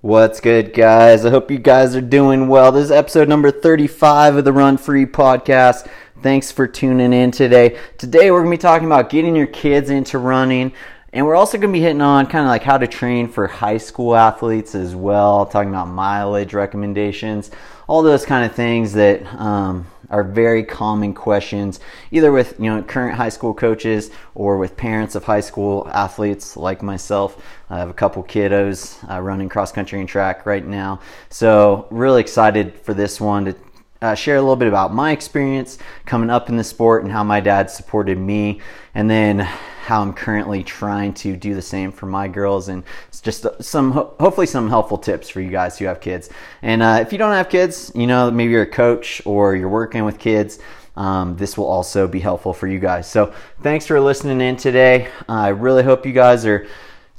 What's good, guys? I hope you guys are doing well. This is episode number 35 of the Run Free podcast. Thanks for tuning in today. Today, we're going to be talking about getting your kids into running, and we're also going to be hitting on kind of like how to train for high school athletes as well, talking about mileage recommendations, all those kind of things that um, are very common questions, either with you know current high school coaches or with parents of high school athletes like myself. I have a couple kiddos uh, running cross country and track right now, so really excited for this one to uh, share a little bit about my experience coming up in the sport and how my dad supported me, and then how I'm currently trying to do the same for my girls, and it's just some hopefully some helpful tips for you guys who have kids. And uh, if you don't have kids, you know maybe you're a coach or you're working with kids. Um, this will also be helpful for you guys. So thanks for listening in today. Uh, I really hope you guys are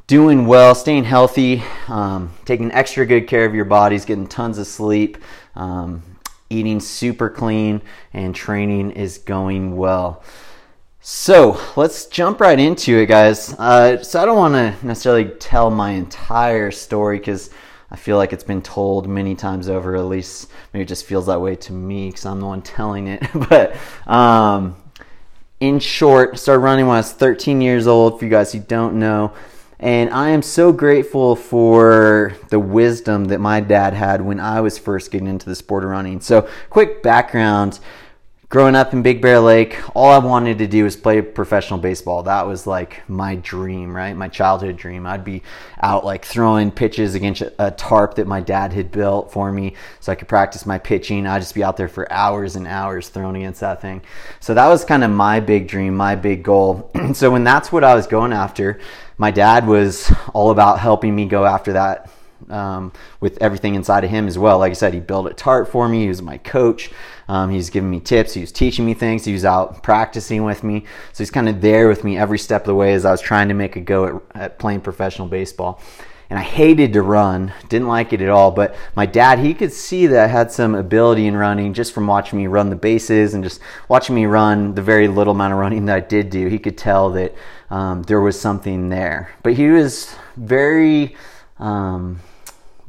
doing well, staying healthy, um, taking extra good care of your bodies, getting tons of sleep. Um, eating super clean, and training is going well. So let's jump right into it, guys. Uh, so I don't want to necessarily tell my entire story because I feel like it's been told many times over. At least maybe it just feels that way to me because I'm the one telling it. but um, in short, started running when I was 13 years old. For you guys who don't know, and I am so grateful for the wisdom that my dad had when I was first getting into the sport of running. So, quick background growing up in Big Bear Lake, all I wanted to do was play professional baseball. That was like my dream, right? My childhood dream. I'd be out like throwing pitches against a tarp that my dad had built for me so I could practice my pitching. I'd just be out there for hours and hours throwing against that thing. So that was kind of my big dream, my big goal. so when that's what I was going after, my dad was all about helping me go after that um, with everything inside of him as well. Like I said, he built a tart for me. He was my coach. Um, he's giving me tips. He was teaching me things. He was out practicing with me. So he's kind of there with me every step of the way as I was trying to make a go at, at playing professional baseball. And I hated to run, didn't like it at all. But my dad, he could see that I had some ability in running just from watching me run the bases and just watching me run the very little amount of running that I did do. He could tell that um, there was something there. But he was very. Um,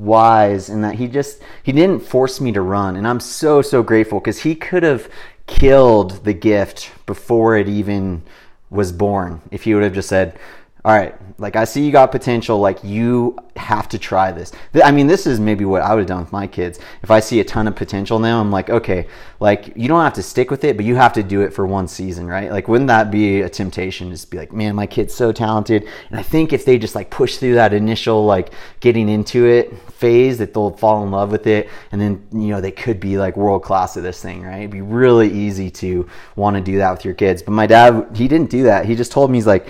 wise in that he just he didn't force me to run. And i'm so so grateful because he could have killed the gift before it even was born if he would have just said all right, like I see you got potential, like you have to try this. I mean, this is maybe what I would have done with my kids. If I see a ton of potential now, I'm like, okay, like you don't have to stick with it, but you have to do it for one season, right? Like, wouldn't that be a temptation? Just be like, man, my kid's so talented. And I think if they just like push through that initial, like getting into it phase, that they'll fall in love with it. And then, you know, they could be like world class at this thing, right? It'd be really easy to want to do that with your kids. But my dad, he didn't do that. He just told me, he's like,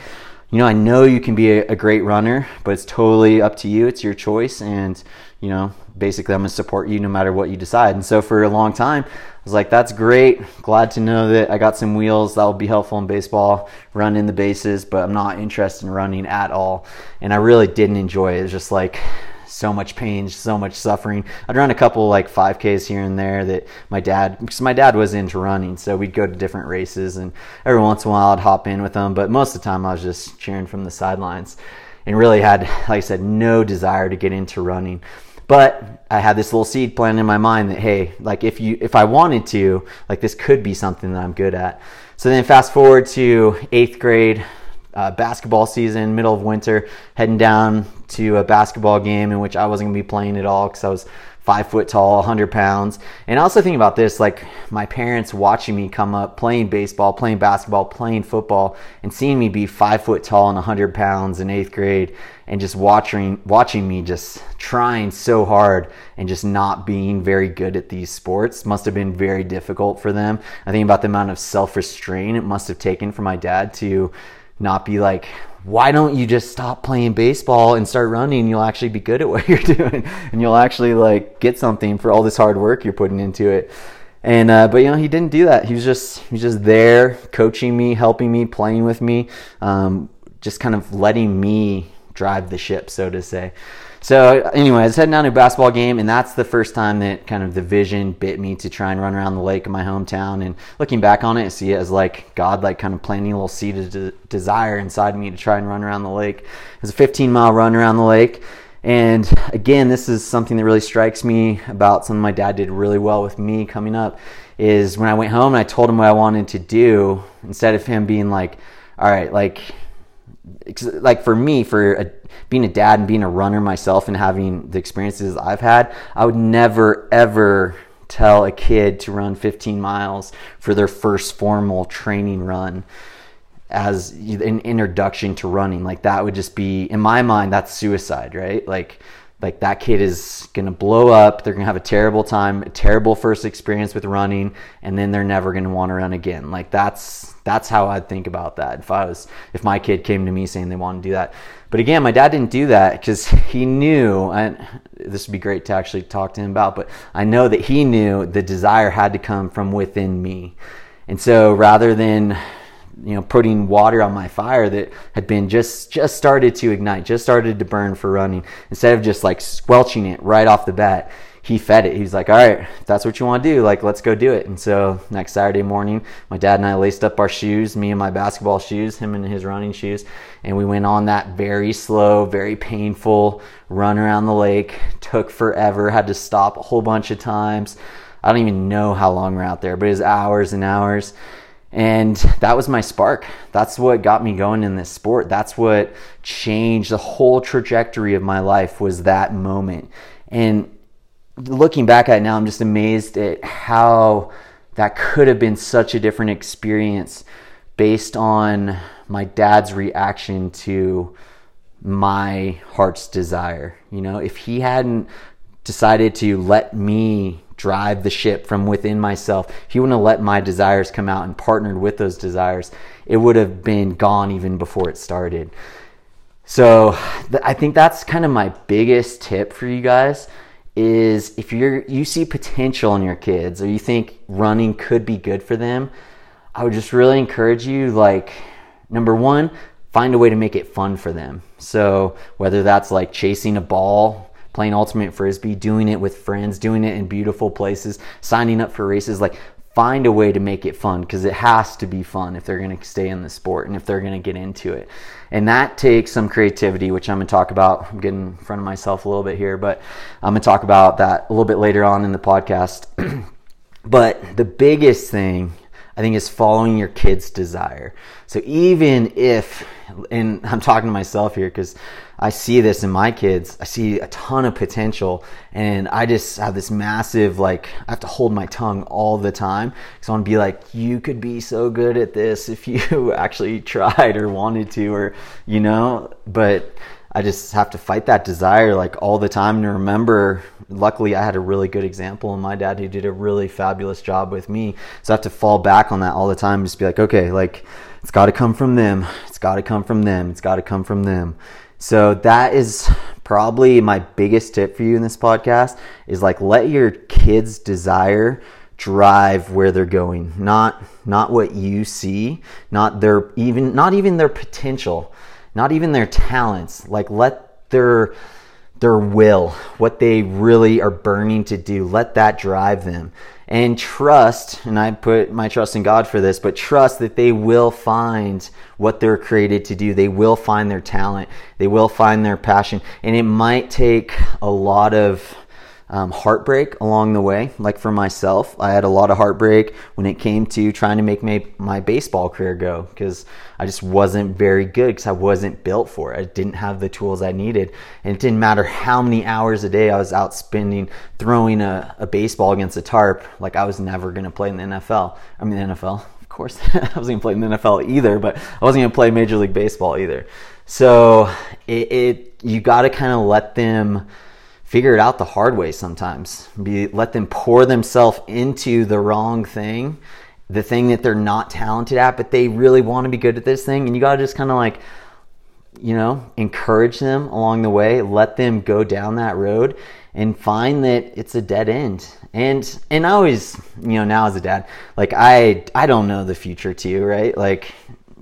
you know, I know you can be a, a, great runner, but it's totally up to you. It's your choice. And, you know, basically, I'm going to support you no matter what you decide. And so for a long time, I was like, that's great. Glad to know that I got some wheels that will be helpful in baseball, running the bases, but I'm not interested in running at all. And I really didn't enjoy it. It was just like, so much pain, so much suffering. I'd run a couple like 5Ks here and there that my dad, because my dad was into running, so we'd go to different races, and every once in a while I'd hop in with them. But most of the time I was just cheering from the sidelines, and really had, like I said, no desire to get into running. But I had this little seed planted in my mind that hey, like if you if I wanted to, like this could be something that I'm good at. So then fast forward to eighth grade, uh, basketball season, middle of winter, heading down to a basketball game in which I wasn't going to be playing at all because I was five foot tall, 100 pounds. And I also think about this like my parents watching me come up playing baseball, playing basketball, playing football, and seeing me be five foot tall and 100 pounds in eighth grade and just watching watching me just trying so hard and just not being very good at these sports must have been very difficult for them. I think about the amount of self-restraint it must have taken for my dad to not be like, why don't you just stop playing baseball and start running? You'll actually be good at what you're doing, and you'll actually like get something for all this hard work you're putting into it. And uh, but you know he didn't do that. He was just he was just there, coaching me, helping me, playing with me, um, just kind of letting me drive the ship, so to say. So anyway, I was heading down to a basketball game, and that's the first time that kind of the vision bit me to try and run around the lake in my hometown. And looking back on it, I see it as like God, like kind of planting a little seed of de- desire inside me to try and run around the lake. It was a 15 mile run around the lake, And again, this is something that really strikes me about something my dad did really well with me coming up is when I went home and I told him what I wanted to do, instead of him being like, all right, like, like for me, for a, being a dad and being a runner myself and having the experiences I've had, I would never ever tell a kid to run 15 miles for their first formal training run as an introduction to running. Like that would just be in my mind that's suicide, right? Like like that kid is going to blow up, they're going to have a terrible time, a terrible first experience with running and then they're never going to want to run again. Like that's that's how I'd think about that. If I was if my kid came to me saying they want to do that. But again, my dad didn't do that cuz he knew and this would be great to actually talk to him about, but I know that he knew the desire had to come from within me. And so rather than you know putting water on my fire that had been just just started to ignite just started to burn for running. Instead of just like squelching it right off the bat he fed it. He's like all right that's what you want to do like let's go do it. And so next saturday morning my dad and i laced up our shoes me and my basketball shoes him and his running shoes and we went on that very slow very painful run around the lake. Took forever had to stop a whole bunch of times. I don't even know how long we're out there but it was hours and hours and that was my spark. That's what got me going in this sport. That's what changed the whole trajectory of my life was that moment. And looking back at it now, I'm just amazed at how that could have been such a different experience based on my dad's reaction to my heart's desire. You know, if he hadn't decided to let me drive the ship from within myself, if he wouldn't have let my desires come out and partnered with those desires, it would have been gone even before it started. So th- I think that's kind of my biggest tip for you guys is if you're you see potential in your kids or you think running could be good for them, I would just really encourage you like number 1, find a way to make it fun for them. So whether that's like chasing a ball playing ultimate frisbee, doing it with friends, doing it in beautiful places, signing up for races. Like, find a way to make it fun because it has to be fun if they're going to stay in the sport and if they're going to get into it. And that takes some creativity, which I'm going to talk about. I'm getting in front of myself a little bit here, but I'm going to talk about that a little bit later on in the podcast. but the biggest thing I think is following your kid's desire. So even if, and I'm talking to myself here because I see this in my kids. I see a ton of potential, and I just have this massive like I have to hold my tongue all the time because I want to be like, you could be so good at this if you actually tried or wanted to, or you know. But I just have to fight that desire like all the time to remember. Luckily, I had a really good example in my dad who did a really fabulous job with me. So I have to fall back on that all the time. Just be like, okay, like it's got to come from them. It's got to come from them. It's got to come from them. So that is probably my biggest tip for you in this podcast is like let your kids desire drive where they're going not not what you see not their even not even their potential not even their talents. Like let their their will what they really are burning to do let that drive them and trust, and I put my trust in God for this, but trust that they will find what they're created to do. They will find their talent. They will find their passion. And it might take a lot of um, heartbreak along the way. Like for myself, I had a lot of heartbreak when it came to trying to make my, my baseball career go because I just wasn't very good because I wasn't built for it. I didn't have the tools I needed. And it didn't matter how many hours a day I was out spending throwing a, a baseball against a tarp, like I was never going to play in the NFL. I mean, the NFL, of course. I wasn't going to play in the NFL either, but I wasn't going to play Major League Baseball either. So it, it you got to kind of let them figure it out the hard way sometimes. Be let them pour themselves into the wrong thing, the thing that they're not talented at, but they really want to be good at this thing, and you got to just kind of like you know, encourage them along the way, let them go down that road and find that it's a dead end. And and I always, you know, now as a dad, like I I don't know the future too, right? Like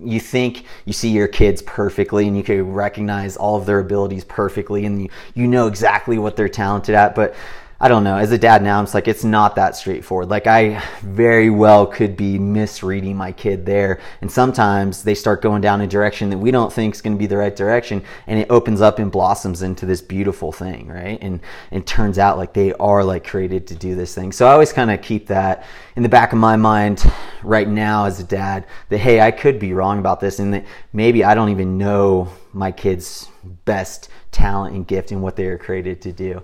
you think you see your kids perfectly and you can recognize all of their abilities perfectly and you, you know exactly what they're talented at but I don't know. As a dad now, I'm like, it's not that straightforward. Like, I very well could be misreading my kid there. And sometimes they start going down a direction that we don't think is going to be the right direction. And it opens up and blossoms into this beautiful thing, right? And, and turns out like they are like created to do this thing. So I always kind of keep that in the back of my mind right now as a dad that, hey, I could be wrong about this. And that maybe I don't even know my kid's best talent and gift and what they are created to do.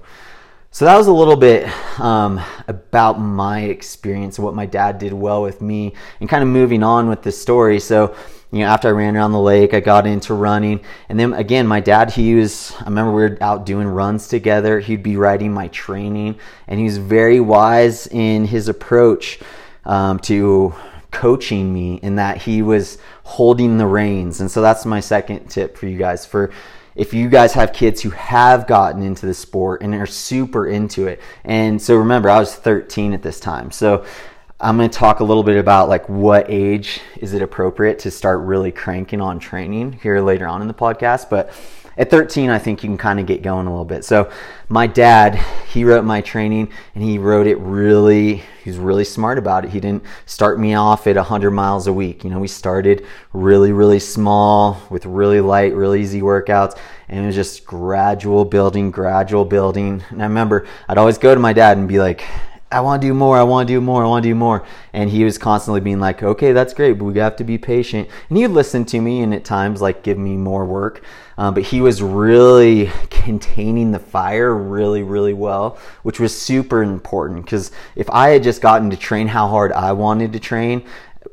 So that was a little bit um, about my experience what my dad did well with me, and kind of moving on with the story. So, you know, after I ran around the lake, I got into running, and then again, my dad, he was. I remember we were out doing runs together. He'd be writing my training, and he was very wise in his approach um, to coaching me in that he was holding the reins. And so that's my second tip for you guys for if you guys have kids who have gotten into the sport and are super into it. And so remember, I was 13 at this time. So I'm going to talk a little bit about like what age is it appropriate to start really cranking on training here later on in the podcast, but at 13 i think you can kind of get going a little bit so my dad he wrote my training and he wrote it really he's really smart about it he didn't start me off at 100 miles a week you know we started really really small with really light really easy workouts and it was just gradual building gradual building and i remember i'd always go to my dad and be like I want to do more. I want to do more. I want to do more. And he was constantly being like, okay, that's great, but we have to be patient. And he would listen to me and at times like give me more work. Um, but he was really containing the fire really, really well, which was super important because if I had just gotten to train how hard I wanted to train,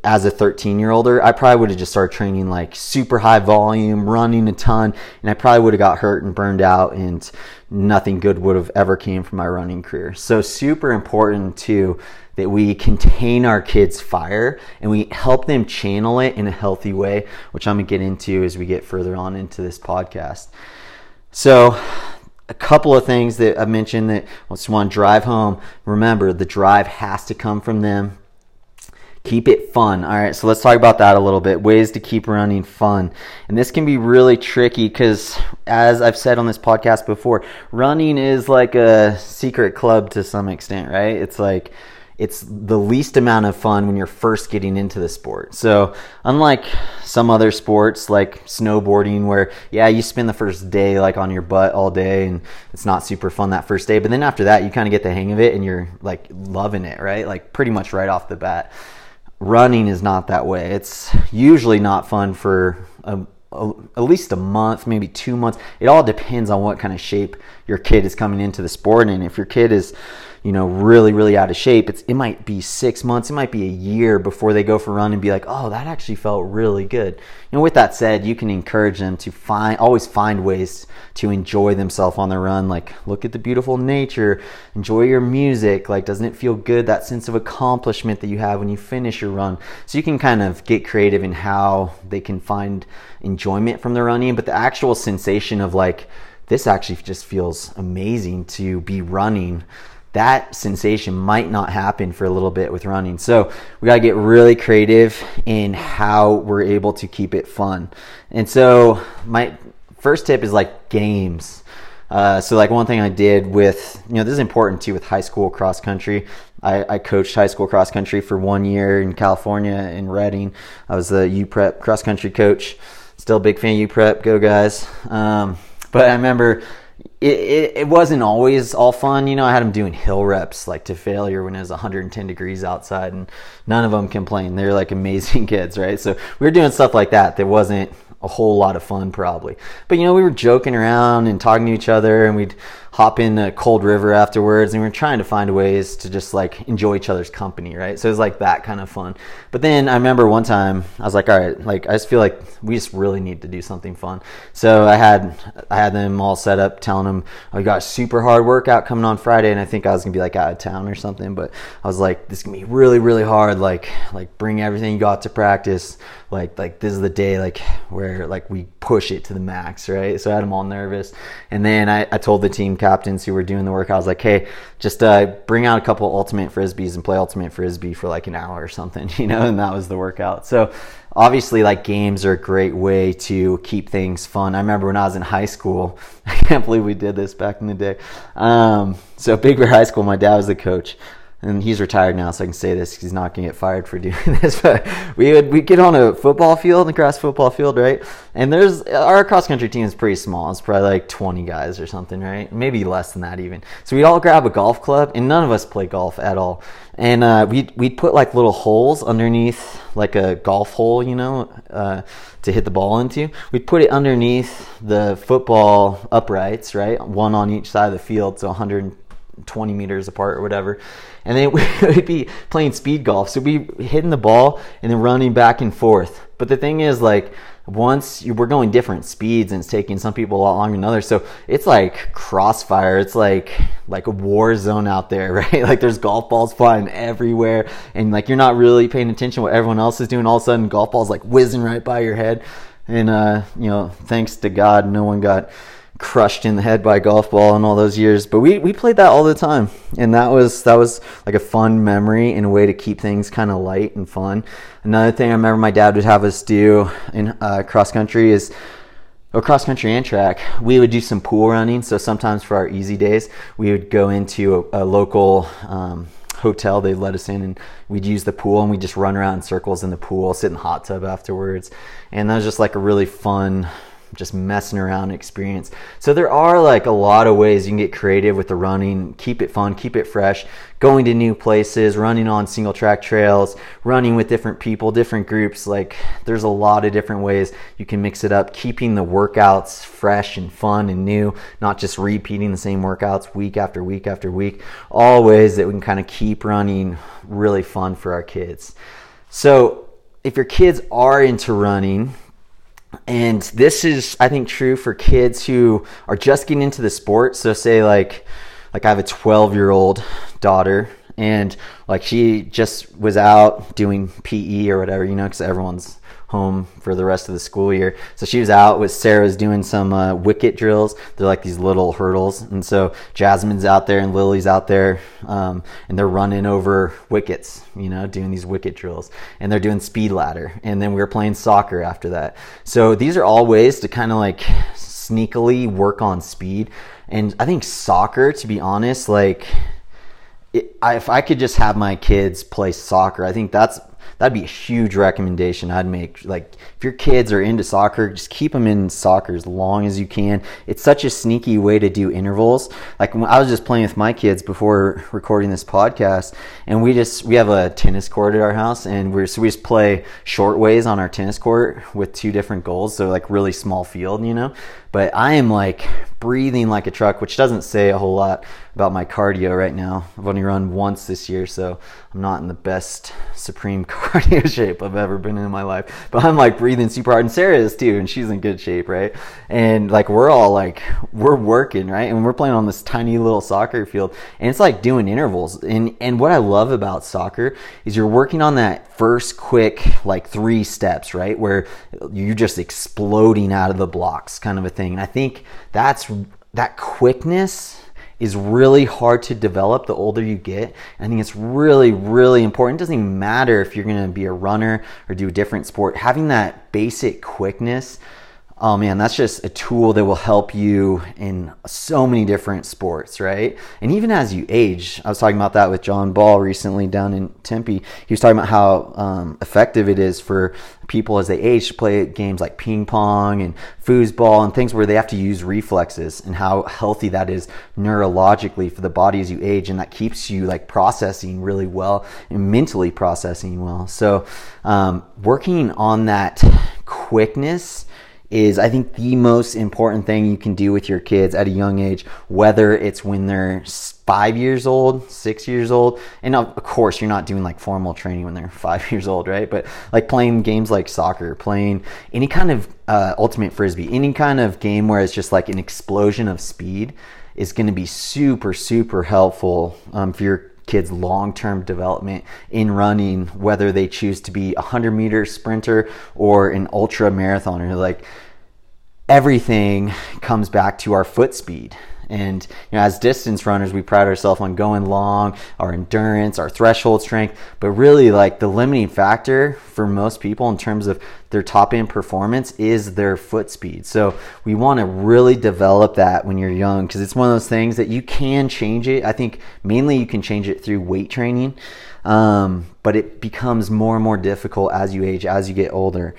as a 13 year older, I probably would have just started training like super high volume, running a ton, and I probably would have got hurt and burned out, and nothing good would have ever came from my running career. So super important too that we contain our kids' fire and we help them channel it in a healthy way, which I'm gonna get into as we get further on into this podcast. So a couple of things that I mentioned that I just want to drive home. Remember, the drive has to come from them Keep it fun. All right, so let's talk about that a little bit. Ways to keep running fun. And this can be really tricky because, as I've said on this podcast before, running is like a secret club to some extent, right? It's like, it's the least amount of fun when you're first getting into the sport. So, unlike some other sports like snowboarding, where yeah, you spend the first day like on your butt all day and it's not super fun that first day, but then after that, you kind of get the hang of it and you're like loving it, right? Like pretty much right off the bat running is not that way. It's usually not fun for a, a, at least a month, maybe two months. It all depends on what kind of shape your kid is coming into the sport in. If your kid is you know, really, really out of shape, it's it might be six months, it might be a year before they go for a run and be like, oh, that actually felt really good. You know, with that said, you can encourage them to find always find ways to enjoy themselves on the run. Like look at the beautiful nature, enjoy your music. Like, doesn't it feel good? That sense of accomplishment that you have when you finish your run. So you can kind of get creative in how they can find enjoyment from the running, but the actual sensation of like this actually just feels amazing to be running that sensation might not happen for a little bit with running. So we got to get really creative in how we're able to keep it fun. And so my first tip is like games. Uh, so like one thing I did with, you know, this is important too with high school cross country. I, I coached high school cross country for one year in California in Redding. I was the U Prep cross country coach. Still a big fan of U Prep. Go guys. Um, but I remember it, it, it, wasn't always all fun. You know, I had them doing hill reps like to failure when it was 110 degrees outside, and none of them complained. They're like amazing kids, right? So we were doing stuff like that that wasn't a whole lot of fun, probably. But you know, we were joking around and talking to each other, and we'd hop in a cold river afterwards and we are trying to find ways to just like enjoy each other's company right? So it was like that kind of fun. But then i remember one time i was like all right like i just feel like we just really need to do something fun. So i had i had them all set up telling them oh, i got a super hard workout coming on friday and i think i was gonna be like out of town or something but i was like this is gonna be really really hard like like bring everything you got to practice like like this is the day like where like we push it to the max, right? So I had them all nervous. And then I, I told the team captains who were doing the work, I was like, hey, just uh, bring out a couple ultimate frisbees and play ultimate frisbee for like an hour or something, you know, and that was the workout. So obviously like games are a great way to keep things fun. I remember when I was in high school, I can't believe we did this back in the day. Um, so Big Bear High School, my dad was the coach and he's retired now, so I can say this. He's not going to get fired for doing this. But we would we get on a football field, a grass football field, right? And there's our cross country team is pretty small. It's probably like 20 guys or something, right? Maybe less than that even. So we'd all grab a golf club, and none of us play golf at all. And uh, we we'd put like little holes underneath, like a golf hole, you know, uh, to hit the ball into. We'd put it underneath the football uprights, right? One on each side of the field, so 120 meters apart or whatever and then we'd be playing speed golf. So we hitting the ball and then running back and forth. But the thing is, like, once you, we're going different speeds and it's taking some people a lot longer than others. So it's like crossfire. It's like like a war zone out there, right? Like there's golf balls flying everywhere, and like you're not really paying attention what everyone else is doing. All of a sudden, golf balls like whizzing right by your head, and uh, you know, thanks to God, no one got crushed in the head by a golf ball in all those years. But we, we played that all the time, and that was that was like a fun memory and a way to keep things kind of light and fun. Another thing I remember my dad would have us do in uh, cross country is. Or cross country and track, we would do some pool running. So sometimes for our easy days, we would go into a, a local um, hotel. They'd let us in and we'd use the pool and we'd just run around in circles in the pool, sit in the hot tub afterwards. And that was just like a really fun just messing around experience. So there are like a lot of ways you can get creative with the running, keep it fun, keep it fresh, going to new places, running on single track trails, running with different people, different groups. Like there's a lot of different ways you can mix it up, keeping the workouts fresh and fun and new, not just repeating the same workouts week after week after week. All ways that we can kind of keep running really fun for our kids. So if your kids are into running, and this is i think true for kids who are just getting into the sport. So say like like i have a 12 year old daughter and like she just was out doing pe or whatever you know because everyone's home for the rest of the school year. So she was out with Sara's doing some uh, wicket drills. They're like these little hurdles, and so Jasmine's out there and Lily's out there, um, and they're running over wickets. You know, doing these wicket drills, and they're doing speed ladder. And then we were playing soccer after that. So these are all ways to kind of like sneakily work on speed. And I think soccer, to be honest, like. If I could just have my kids play soccer, I think that's that'd be a huge recommendation I'd make. Like, if your kids are into soccer, just keep them in soccer as long as you can. It's such a sneaky way to do intervals. Like, I was just playing with my kids before recording this podcast, and we just we have a tennis court at our house, and we're so we just play short ways on our tennis court with two different goals. So like really small field, you know. But I am like breathing like a truck, which doesn't say a whole lot about my cardio right now. I've only run once this year, so I'm not in the best supreme cardio shape I've ever been in my life. But I'm like breathing super hard, and Sara is too, and she's in good shape, right? And like we're all like we're working, right? And we're playing on this tiny little soccer field, and it's like doing intervals. And and what I love about soccer is you're working on that first quick like three steps, right? Where you're just exploding out of the blocks, kind of a thing. And I think that's that quickness is really hard to develop the older you get. I think it's really, really important. It doesn't even matter if you're to be a runner or do a different sport. Having that basic quickness oh man, that's just a tool that will help you in so many different sports, right? And even as you age, I was talking about that with John Ball recently down in Tempe. He was talking about how um, effective it is for people as they age to play games like ping pong and foosball and things where they have to use reflexes and how healthy that is neurologically for the body as you age and that keeps you like processing really well and mentally processing well. So um, working on that quickness is I think the most important thing you can do with your kids at a young age, whether it's when they're five years old, six years old, and of course you're not doing like formal training when they're five years old, right? But like playing games like soccer, playing any kind of uh, ultimate frisbee, any kind of game where it's just like an explosion of speed is going to be super super helpful um, for your kids' long term development in running, whether they choose to be a 100 meter sprinter or an ultra marathoner. Like everything comes back to our foot speed. And you know, as distance runners, we pride ourselves on going long, our endurance, our threshold strength. But really, like the limiting factor for most people in terms of their top end performance is their foot speed. So we want to really develop that when you're young because it's one of those things that you can change it. I think mainly you can change it through weight training, um, but it becomes more and more difficult as you age, as you get older.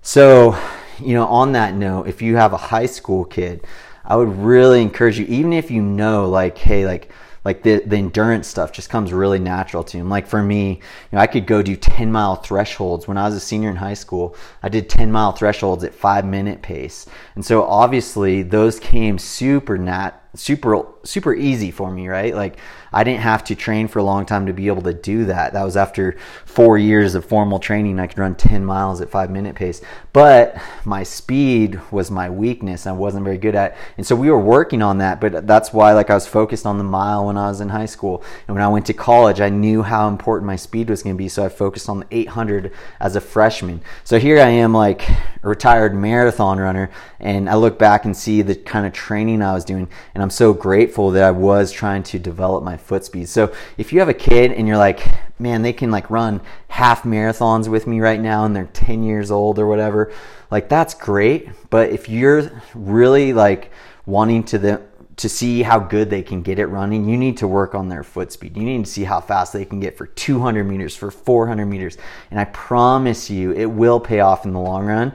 So, you know, on that note, if you have a high school kid, I would really encourage you, even if you know, like, hey, like, like the, the endurance stuff just comes really natural to him. Like for me, you know, I could go do 10 mile thresholds. When I was a senior in high school, I did 10 mile thresholds at five minute pace. And so obviously those came super nat, super, super easy for me, right? Like I didn't have to train for a long time to be able to do that. That was after four years of formal training. I could run 10 miles at five minute pace. But my speed was my weakness. I wasn't very good at. And so we were working on that. But that's why like I was focused on the mile when I was in high school. And when I went to college, I knew how important my speed was going to be. So I focused on the 800 as a freshman. So here I am like a retired marathon runner. And I look back and see the kind of training I was doing. And I'm so grateful that I was trying to develop my foot speed. So if you have a kid and you're like, man, they can like run half marathons with me right now and they're 10 years old or whatever, like that's great. But if you're really like wanting to the to see how good they can get it running, you need to work on their foot speed. You need to see how fast they can get for 200 meters, for 400 meters. And I promise you, it will pay off in the long run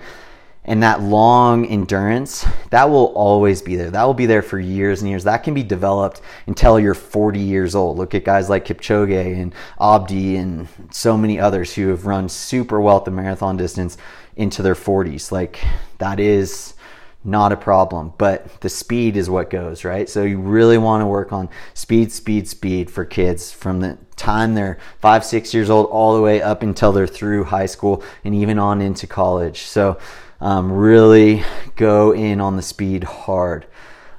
and that long endurance that will always be there. That will be there for years and years. That can be developed until you're 40 years old. Look at guys like kipchoge and abdi and so many others who have run super well at the marathon distance into their 40s like that is not a problem but the speed is what goes right? So you really want to work on speed speed speed for kids from the time they're five six years old all the way up until they're through high school and even on into college. So um, really go in on the speed hard.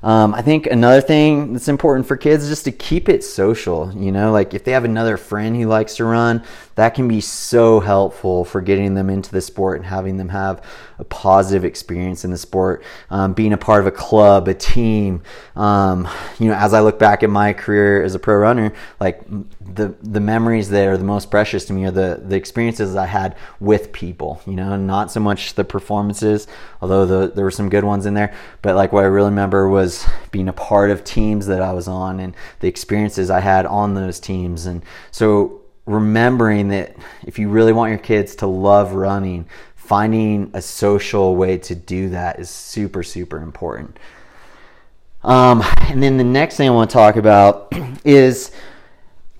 Um, I think another thing that's important for kids is just to keep it social. You know, like if they have another friend who likes to run, that can be so helpful for getting them into the sport and having them have a positive experience in the sport. Um, being a part of a club, a team. Um, you know, as I look back at my career as a pro runner, like the the memories that are the most precious to me are the the experiences I had with people. You know, not so much the performances, although the, there were some good ones in there. But like what I really remember was being a part of teams that I was on and the experiences I had on those teams. And so remembering that if you really want your kids to love running, finding a social way to do that is super, super important. Um, and then the next thing I want to talk about is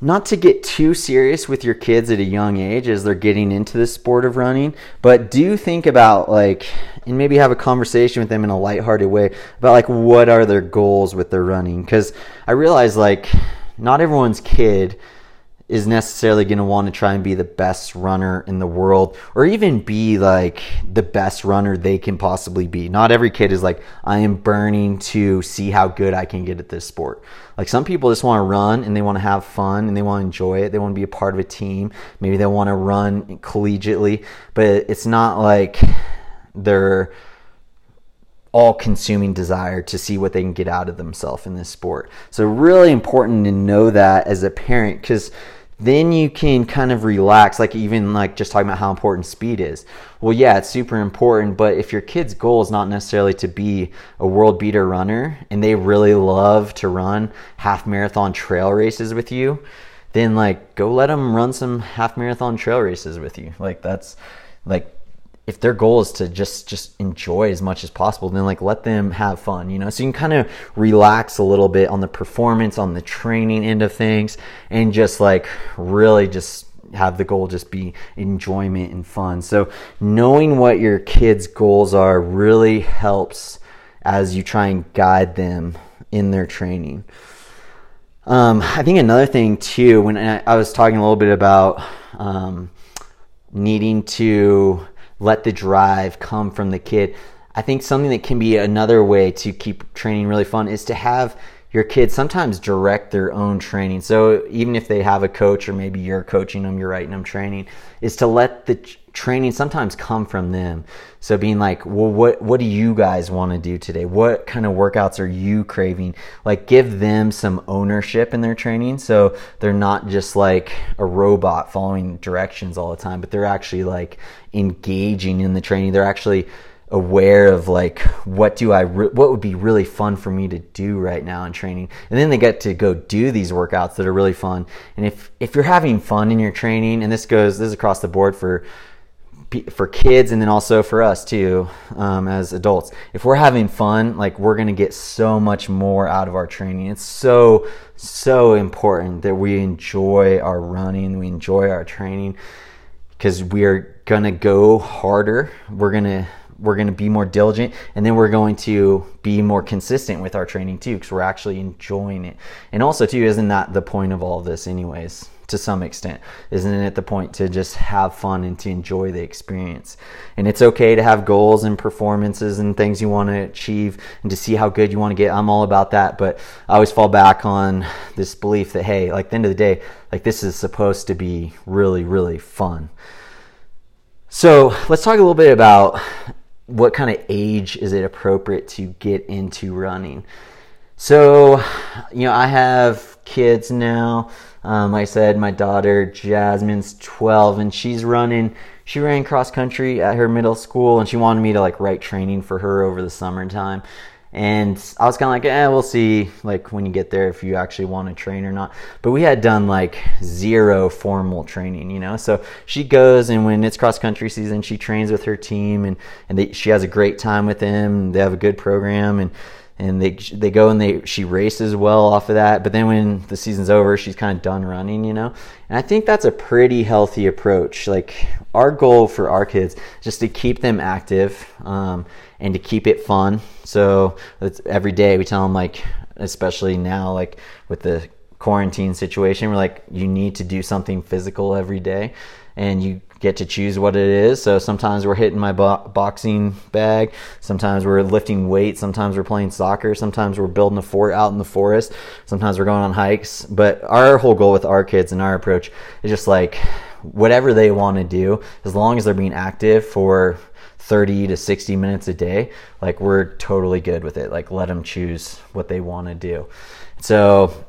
not to get too serious with your kids at a young age as they're getting into the sport of running, but do think about like, and maybe have a conversation with them in a lighthearted way about like what are their goals with their running. Because I realize like not everyone's kid is necessarily going to want to try and be the best runner in the world or even be like the best runner they can possibly be. Not every kid is like, I am burning to see how good I can get at this sport. Like some people just want to run and they want to have fun and they want to enjoy it. They want to be a part of a team. Maybe they want to run collegiately, but it's not like they're all consuming desire to see what they can get out of themselves in this sport. So, really important to know that as a parent because then you can kind of relax like even like just talking about how important speed is well yeah it's super important but if your kid's goal is not necessarily to be a world beater runner and they really love to run half marathon trail races with you then like go let them run some half marathon trail races with you like that's like if their goal is to just just enjoy as much as possible then like let them have fun you know? So you can kind of relax a little bit on the performance on the training end of things and just like really just have the goal just be enjoyment and fun. So knowing what your kids goals are really helps as you try and guide them in their training. Um, i think another thing too when i, I was talking a little bit about um, needing to let the drive come from the kid. I think something that can be another way to keep training really fun is to have your kids sometimes direct their own training. So even if they have a coach or maybe you're coaching them, you're writing them training, is to let the training sometimes come from them. So being like, well, what what do you guys want to do today? What kind of workouts are you craving? Like give them some ownership in their training, so they're not just like a robot following directions all the time, but they're actually like engaging in the training. They're actually aware of like what do I re- what would be really fun for me to do right now in training and then they get to go do these workouts that are really fun and if if you're having fun in your training and this goes this is across the board for for kids and then also for us too um, as adults. If we're having fun like we're gonna get so much more out of our training. It's so so important that we enjoy our running we enjoy our training because we're gonna go harder. We're gonna we're to be more diligent and then we're going to be more consistent with our training too because we're actually enjoying it. And also too isn't that the point of all of this anyways to some extent isn't it the point to just have fun and to enjoy the experience and it's okay to have goals and performances and things you want to achieve and to see how good you want to get i'm all about that but i always fall back on this belief that hey like the end of the day like this is supposed to be really really fun so let's talk a little bit about what kind of age is it appropriate to get into running? So, you know, I have kids now. Um, like I said, my daughter Jasmine's 12 and she's running. She ran cross country at her middle school and she wanted me to like write training for her over the summertime. And I was kind of like, eh, we'll see, like when you get there, if you actually want to train or not. But we had done like zero formal training, you know. So she goes, and when it's cross country season, she trains with her team, and and they, she has a great time with them. They have a good program, and and they they go and they she races well off of that. But then when the season's over, she's kind of done running, you know. And I think that's a pretty healthy approach. Like our goal for our kids, just to keep them active. Um, and to keep it fun. So every day we tell them like, especially now like with the quarantine situation, we're like, you need to do something physical every day, and you get to choose what it is. So sometimes we're hitting my bo- boxing bag, sometimes we're lifting weights, sometimes we're playing soccer, sometimes we're building a fort out in the forest, sometimes we're going on hikes. But our whole goal with our kids and our approach is just like whatever they want to do, as long as they're being active for 30 to 60 minutes a day, like we're totally good with it. Like let them choose what they want to do. So,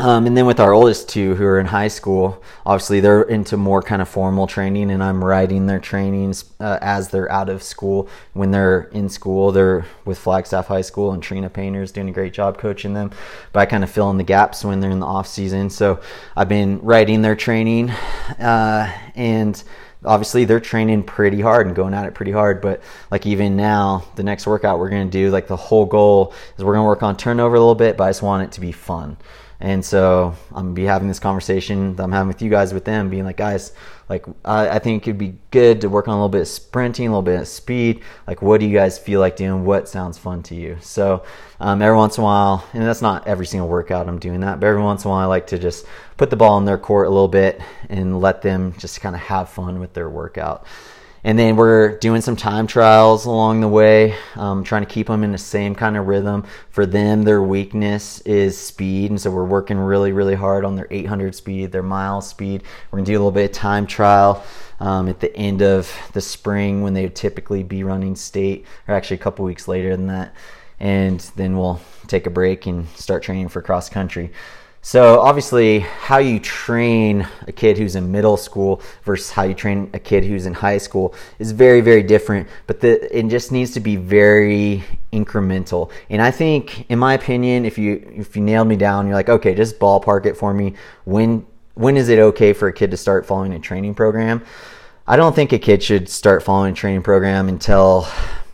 um, and then with our oldest two who are in high school, obviously they're into more kind of formal training, and I'm writing their trainings uh, as they're out of school. When they're in school, they're with Flagstaff High School, and Trina Painter is doing a great job coaching them. But I kind of fill in the gaps when they're in the off season. So I've been writing their training, uh, and obviously they're training pretty hard and going at it pretty hard but like even now the next workout we're going to do like the whole goal is we're going to work on turnover a little bit but i just want it to be fun and so I'm gonna be having this conversation that I'm having with you guys with them, being like, guys, like I, I, think it'd be good to work on a little bit of sprinting, a little bit of speed. Like, what do you guys feel like doing? What sounds fun to you? So um, every once in a while, and that's not every single workout I'm doing that, but every once in a while I like to just put the ball in their court a little bit and let them just kind of have fun with their workout. And then we're doing some time trials along the way, um, trying to keep them in the same kind of rhythm. For them, their weakness is speed, and so we're working really, really hard on their 800 speed, their mile speed. We're gonna do a little bit of time trial um, at the end of the spring when they would typically be running state, or actually a couple weeks later than that. And then we'll take a break and start training for cross country. So obviously, how you train a kid who's in middle school versus how you train a kid who's in high school is very, very different. But the, it just needs to be very incremental. And I think, in my opinion, if you if you nailed me down, you're like, okay, just ballpark it for me. When when is it okay for a kid to start following a training program? I don't think a kid should start following a training program until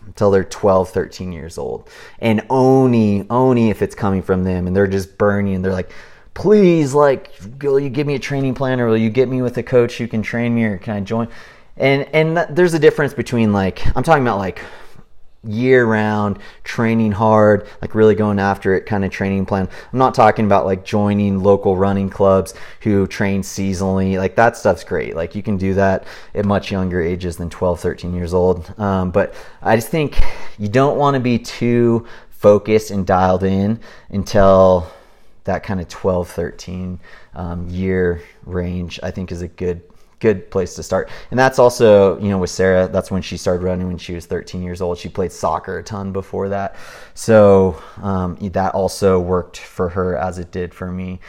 until they're 12 13 years old and only only if it's coming from them and they're just burning and they're like please, like, will you give me a training plan or will you get me with a coach who can train me or can I join? And and th- there's a difference between like I'm talking about like year round training hard like really going after it kind of training plan. I'm not talking about like joining local running clubs who train seasonally like that stuff's great. Like you can do that at much younger ages than 12 13 years old. Um, but i just think you don't want to be too focused and dialed in until that kind of 12, 13 um, year range, I think is a good good place to start. And that's also, you know, with Sara, that's when she started running when she was 13 years old. She played soccer a ton before that. So um, that also worked for her as it did for me.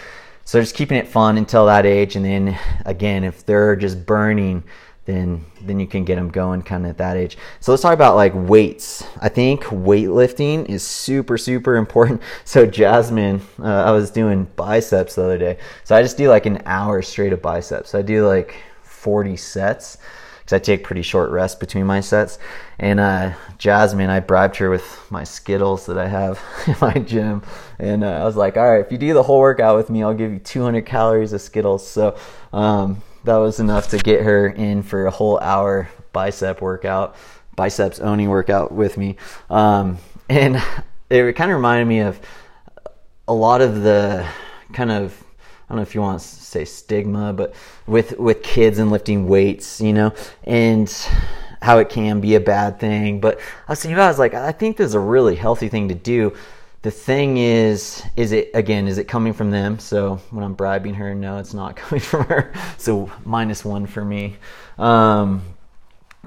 So just keeping it fun until that age. And then again, if they're just burning, then then you can get them going kind of at that age. So let's talk about like weights. I think weightlifting is super super important. So Jasmine, uh, I was doing biceps the other day. So I just do like an hour straight of biceps. I do like 40 sets because I take pretty short rest between my sets. And uh, Jasmine, I bribed her with my Skittles that I have in my gym, and uh, I was like, "All right, if you do the whole workout with me, I'll give you 200 calories of Skittles." So um, that was enough to get her in for a whole hour bicep workout, biceps only workout with me, um, and it kind of reminded me of a lot of the kind of I don't know if you want to say stigma, but with with kids and lifting weights, you know, and how it can be a bad thing. But I was thinking about, I was like, I think this is a really healthy thing to do. The thing is, is it again, is it coming from them? So when I'm bribing her, no, it's not coming from her. So minus one for me. Um,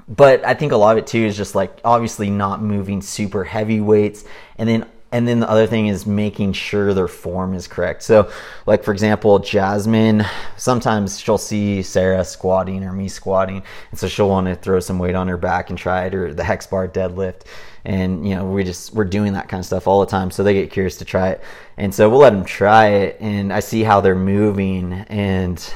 but I think a lot of it too is just like obviously not moving super heavy weights, and then and then the other thing is making sure their form is correct. So, like for example, Jasmine, sometimes she'll see Sara squatting or me squatting, and so she'll want to throw some weight on her back and try it, or the hex bar deadlift. And you know, we just we're doing that kind of stuff all the time, so they get curious to try it, and so we'll let them try it, and I see how they're moving, and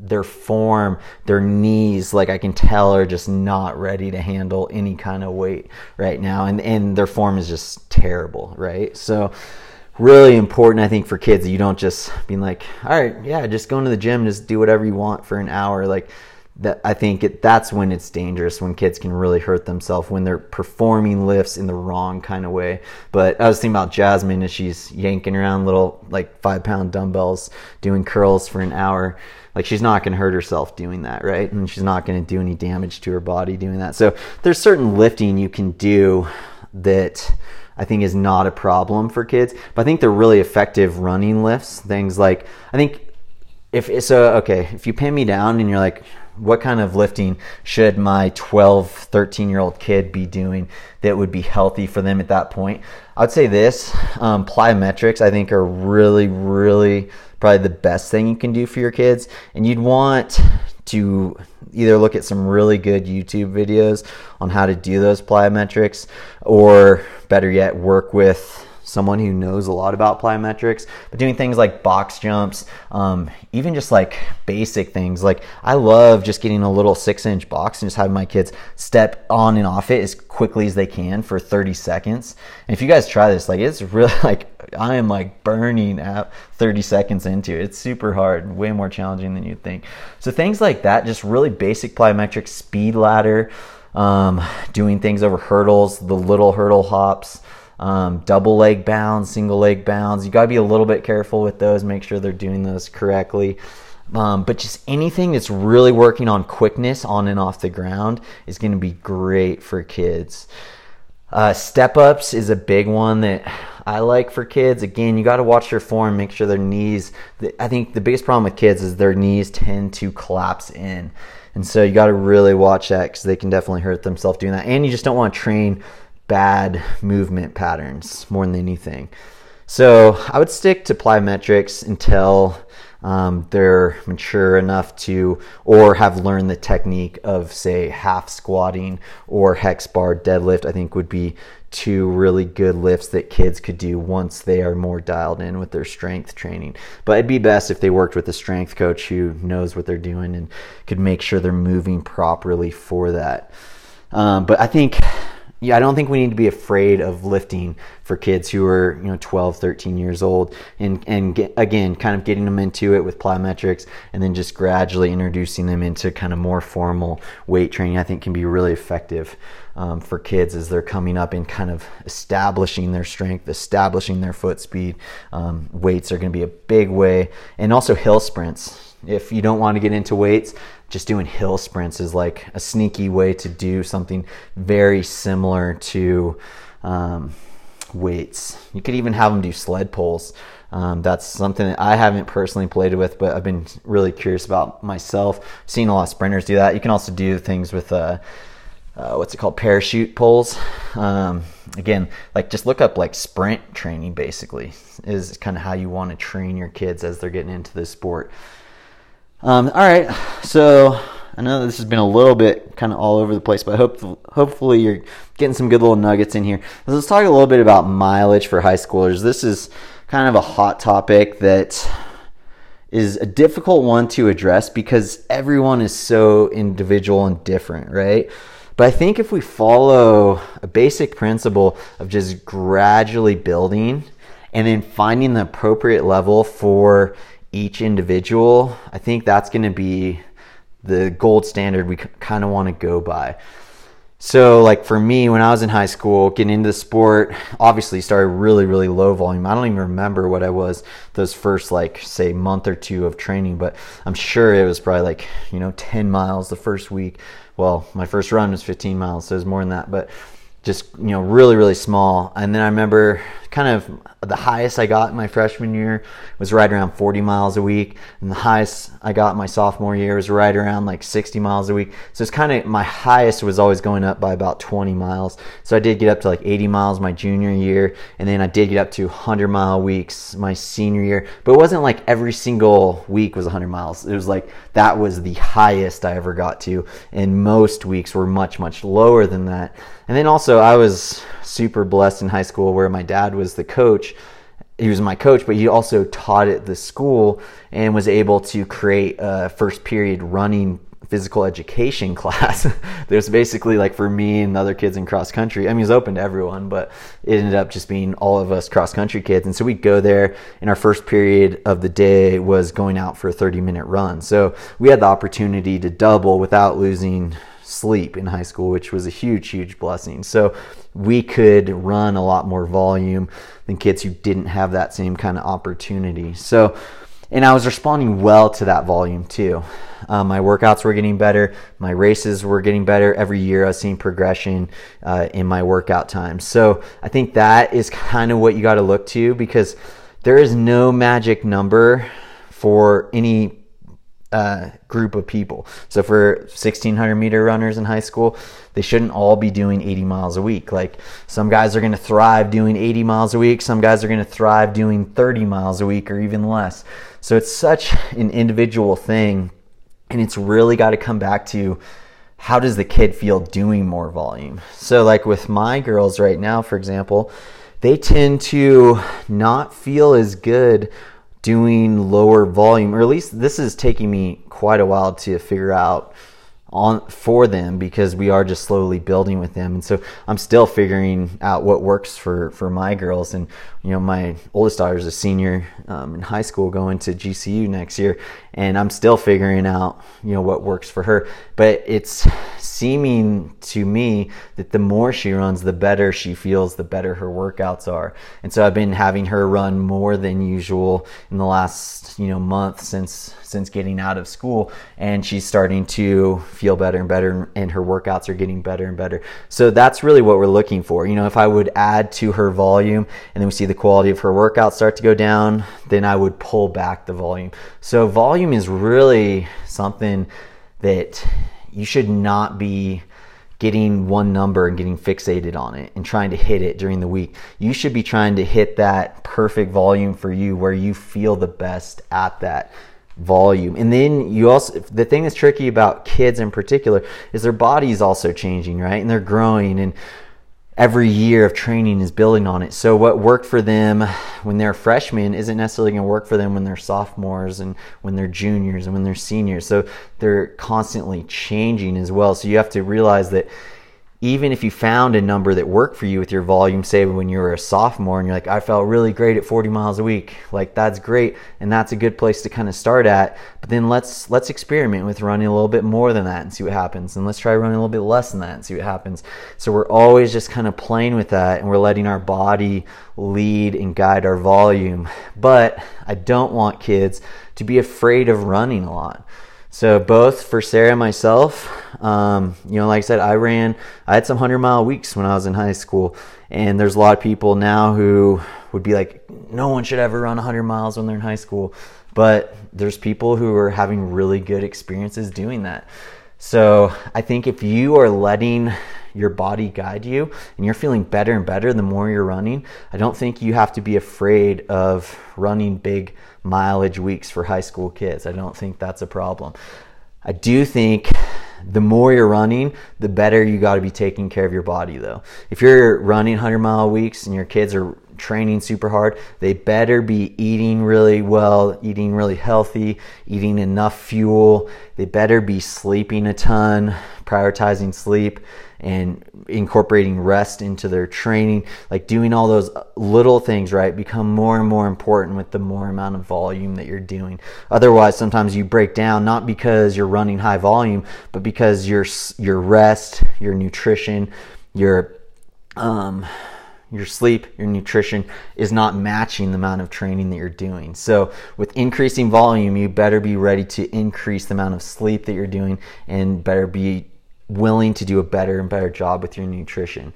their form, their knees, like I can tell, are just not ready to handle any kind of weight right now, and and their form is just terrible, right? So really important i think for kids you don't just be like all right yeah just go into the gym just do whatever you want for an hour. Like that i think it, that's when it's dangerous when kids can really hurt themselves when they're performing lifts in the wrong kind of way but i was thinking about jasmine as she's yanking around little like five pound dumbbells doing curls for an hour like she's not going to hurt herself doing that, right? And she's not going to do any damage to her body doing that. So there's certain lifting you can do that I think is not a problem for kids. But I think they're really effective running lifts. Things like I think if so okay, if you pin me down and you're like what kind of lifting should my 12, 13 year old kid be doing that would be healthy for them at that point? I would say this um, plyometrics, I think, are really, really probably the best thing you can do for your kids. And you'd want to either look at some really good YouTube videos on how to do those plyometrics, or better yet, work with someone who knows a lot about plyometrics, but doing things like box jumps, um, even just like basic things. Like I love just getting a little six inch box and just having my kids step on and off it as quickly as they can for 30 seconds. And if you guys try this, like it's really like I am like burning at 30 seconds into it. It's super hard, way more challenging than you'd think. So things like that, just really basic plyometric speed ladder, um, doing things over hurdles, the little hurdle hops um, double leg bounds, single leg bounds. You got to be a little bit careful with those, make sure they're doing those correctly. Um, but just anything that's really working on quickness on and off the ground is going to be great for kids. Uh, step ups is a big one that I like for kids. Again, you got to watch their form, make sure their knees. I think the biggest problem with kids is their knees tend to collapse in. And so you got to really watch that because they can definitely hurt themselves doing that. And you just don't want to train bad movement patterns more than anything. So I would stick to plyometrics until um, they're mature enough to or have learned the technique of say half squatting or hex bar deadlift i think would be two really good lifts that kids could do once they are more dialed in with their strength training but it'd be best if they worked with a strength coach who knows what they're doing and could make sure they're moving properly for that um, but i think yeah, I don't think we need to be afraid of lifting for kids who are, you know, 12, 13 years old and, and get, again, kind of getting them into it with plyometrics and then just gradually introducing them into kind of more formal weight training, I think can be really effective um, for kids as they're coming up and kind of establishing their strength, establishing their foot speed. Um, weights are going to be a big way and also hill sprints if you don't want to get into weights, just doing hill sprints is like a sneaky way to do something very similar to um, weights. You could even have them do sled pulls. Um, that's something that I haven't personally played with, but I've been really curious about myself. Seen a lot of sprinters do that. You can also do things with uh, uh, what's it called, parachute pulls. Um, again, like just look up like sprint training. Basically, is kind of how you want to train your kids as they're getting into this sport. Um, all right, so I know this has been a little bit kind of all over the place, but hope, hopefully you're getting some good little nuggets in here. Let's talk a little bit about mileage for high schoolers. This is kind of a hot topic that is a difficult one to address because everyone is so individual and different, right? But I think if we follow a basic principle of just gradually building and then finding the appropriate level for each individual, I think that's going to be the gold standard we kind of want to go by. So, like for me, when I was in high school, getting into the sport, obviously started really, really low volume. I don't even remember what I was those first, like, say, month or two of training, but I'm sure it was probably like, you know, 10 miles the first week. Well, my first run was 15 miles, so it was more than that, but just, you know, really, really small. And then I remember kind of the highest I got in my freshman year was right around 40 miles a week, and the highest I got in my sophomore year was right around like 60 miles a week. So it's kind of my highest was always going up by about 20 miles. So I did get up to like 80 miles my junior year, and then I did get up to 100 mile weeks my senior year. But it wasn't like every single week was 100 miles. It was like that was the highest I ever got to, and most weeks were much much lower than that. And then also I was super blessed in high school where my dad was the coach. He was my coach, but he also taught at the school and was able to create a first period running physical education class. There's basically like for me and the other kids in cross country. I mean, it was open to everyone, but it ended up just being all of us cross country kids. And so we'd go there, and our first period of the day was going out for a 30 minute run. So we had the opportunity to double without losing sleep in high school, which was a huge, huge blessing. So we could run a lot more volume than kids who didn't have that same kind of opportunity. So, and I was responding well to that volume too. Um, my workouts were getting better. My races were getting better every year. I was seeing progression uh, in my workout times. So I think that is kind of what you got to look to because there is no magic number for any uh, group of people. So for 1600 meter runners in high school, they shouldn't all be doing 80 miles a week. Like some guys are going to thrive doing 80 miles a week, some guys are going to thrive doing 30 miles a week or even less. So it's such an individual thing, and it's really got to come back to how does the kid feel doing more volume. So like with my girls right now, for example, they tend to not feel as good doing lower volume, or at least this is taking me quite a while to figure out on for them because we are just slowly building with them. And so i'm still figuring out what works for for my girls. And you know my oldest daughter is a senior um, in high school going to gcu next year and i'm still figuring out you know what works for her. But it's seeming to me that the more she runs the better she feels the better her workouts are. And so i've been having her run more than usual in the last you know month since since getting out of school and she's starting to feel better and better and her workouts are getting better and better. So that's really what we're looking for. You know if i would add to her volume and then we see the quality of her workout start to go down then i would pull back the volume so volume is really something that you should not be getting one number and getting fixated on it and trying to hit it during the week. You should be trying to hit that perfect volume for you where you feel the best at that volume. And then you also, the thing that's tricky about kids in particular is their body's also changing, right? And they're growing and every year of training is building on it. So what worked for them when they're freshmen isn't necessarily going to work for them when they're sophomores and when they're juniors and when they're seniors. So they're constantly changing as well. So you have to realize that even if you found a number that worked for you with your volume, say when you were a sophomore and you're like, I felt really great at 40 miles a week, like that's great, and that's a good place to kind of start at. But then let's let's experiment with running a little bit more than that and see what happens, and let's try running a little bit less than that and see what happens. So we're always just kind of playing with that, and we're letting our body lead and guide our volume. But I don't want kids to be afraid of running a lot. So both for Sara and myself, um, you know, like I said, I ran. I had some hundred mile weeks when I was in high school, and there's a lot of people now who would be like, no one should ever run 100 miles when they're in high school. But there's people who are having really good experiences doing that. So I think if you are letting your body guide you and you're feeling better and better the more you're running, I don't think you have to be afraid of running big mileage weeks for high school kids. I don't think that's a problem. I do think the more you're running, the better you got to be taking care of your body though. If you're running 100 mile weeks and your kids are training super hard, they better be eating really well, eating really healthy, eating enough fuel. They better be sleeping a ton, prioritizing sleep and incorporating rest into their training, like doing all those little things right become more and more important with the more amount of volume that you're doing. Otherwise, sometimes you break down not because you're running high volume, but because your your rest, your nutrition, your um your sleep, your nutrition is not matching the amount of training that you're doing. So, with increasing volume, you better be ready to increase the amount of sleep that you're doing and better be willing to do a better and better job with your nutrition.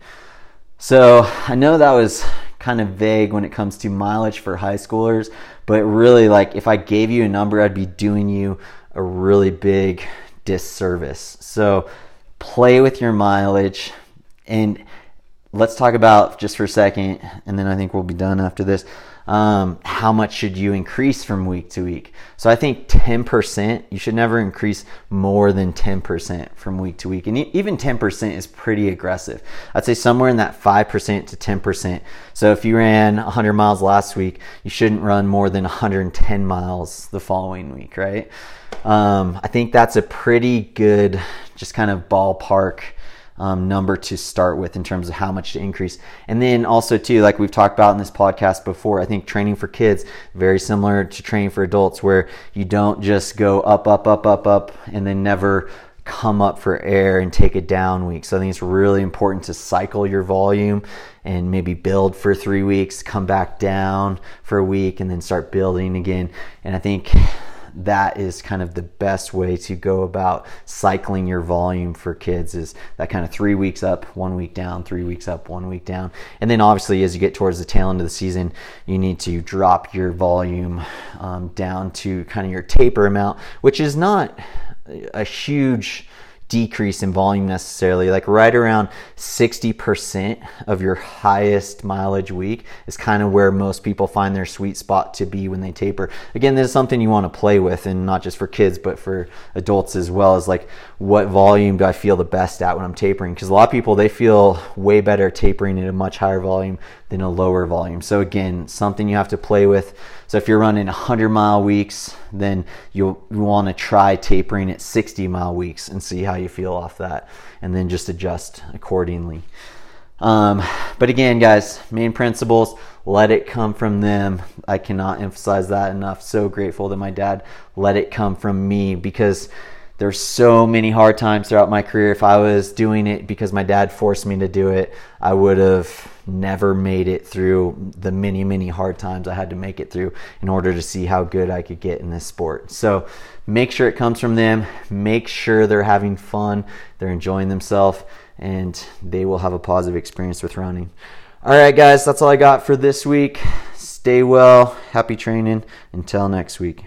So, I know that was kind of vague when it comes to mileage for high schoolers, but really, like, if I gave you a number, I'd be doing you a really big disservice. So, play with your mileage and let's talk about just for a second, and then I think we'll be done after this. Um, how much should you increase from week to week? So I think 10%, you should never increase more than 10% from week to week. And even 10% is pretty aggressive. I'd say somewhere in that 5% to 10%. So if you ran 100 miles last week, you shouldn't run more than 110 miles the following week, right? Um, I think that's a pretty good, just kind of ballpark um, number to start with in terms of how much to increase. And then also too, like we've talked about in this podcast before, I think training for kids very similar to training for adults, where you don't just go up, up, up, up, up, and then never come up for air and take a down week. So I think it's really important to cycle your volume and maybe build for three weeks, come back down for a week, and then start building again. And I think that is kind of the best way to go about cycling your volume for kids is that kind of three weeks up, one week down, three weeks up, one week down. And then obviously, as you get towards the tail end of the season, you need to drop your volume um, down to kind of your taper amount, which is not a huge decrease in volume necessarily. Like right around 60% of your highest mileage week is kind of where most people find their sweet spot to be when they taper. Again, this is something you want to play with and not just for kids, but for adults as well as like what volume do I feel the best at when I'm tapering? Because a lot of people, they feel way better tapering at a much higher volume than a lower volume. So again, something you have to play with. So if you're running 100 mile weeks, then you'll you want to try tapering at 60 mile weeks and see how you feel off that, and then just adjust accordingly. Um, but again, guys, main principles, let it come from them. I cannot emphasize that enough. So grateful that my dad let it come from me because there's so many hard times throughout my career. If I was doing it because my dad forced me to do it, I would have never made it through the many, many hard times I had to make it through in order to see how good I could get in this sport. So make sure it comes from them. Make sure they're having fun, they're enjoying themselves, and they will have a positive experience with running. All right, guys, that's all I got for this week. Stay well. Happy training. Until next week.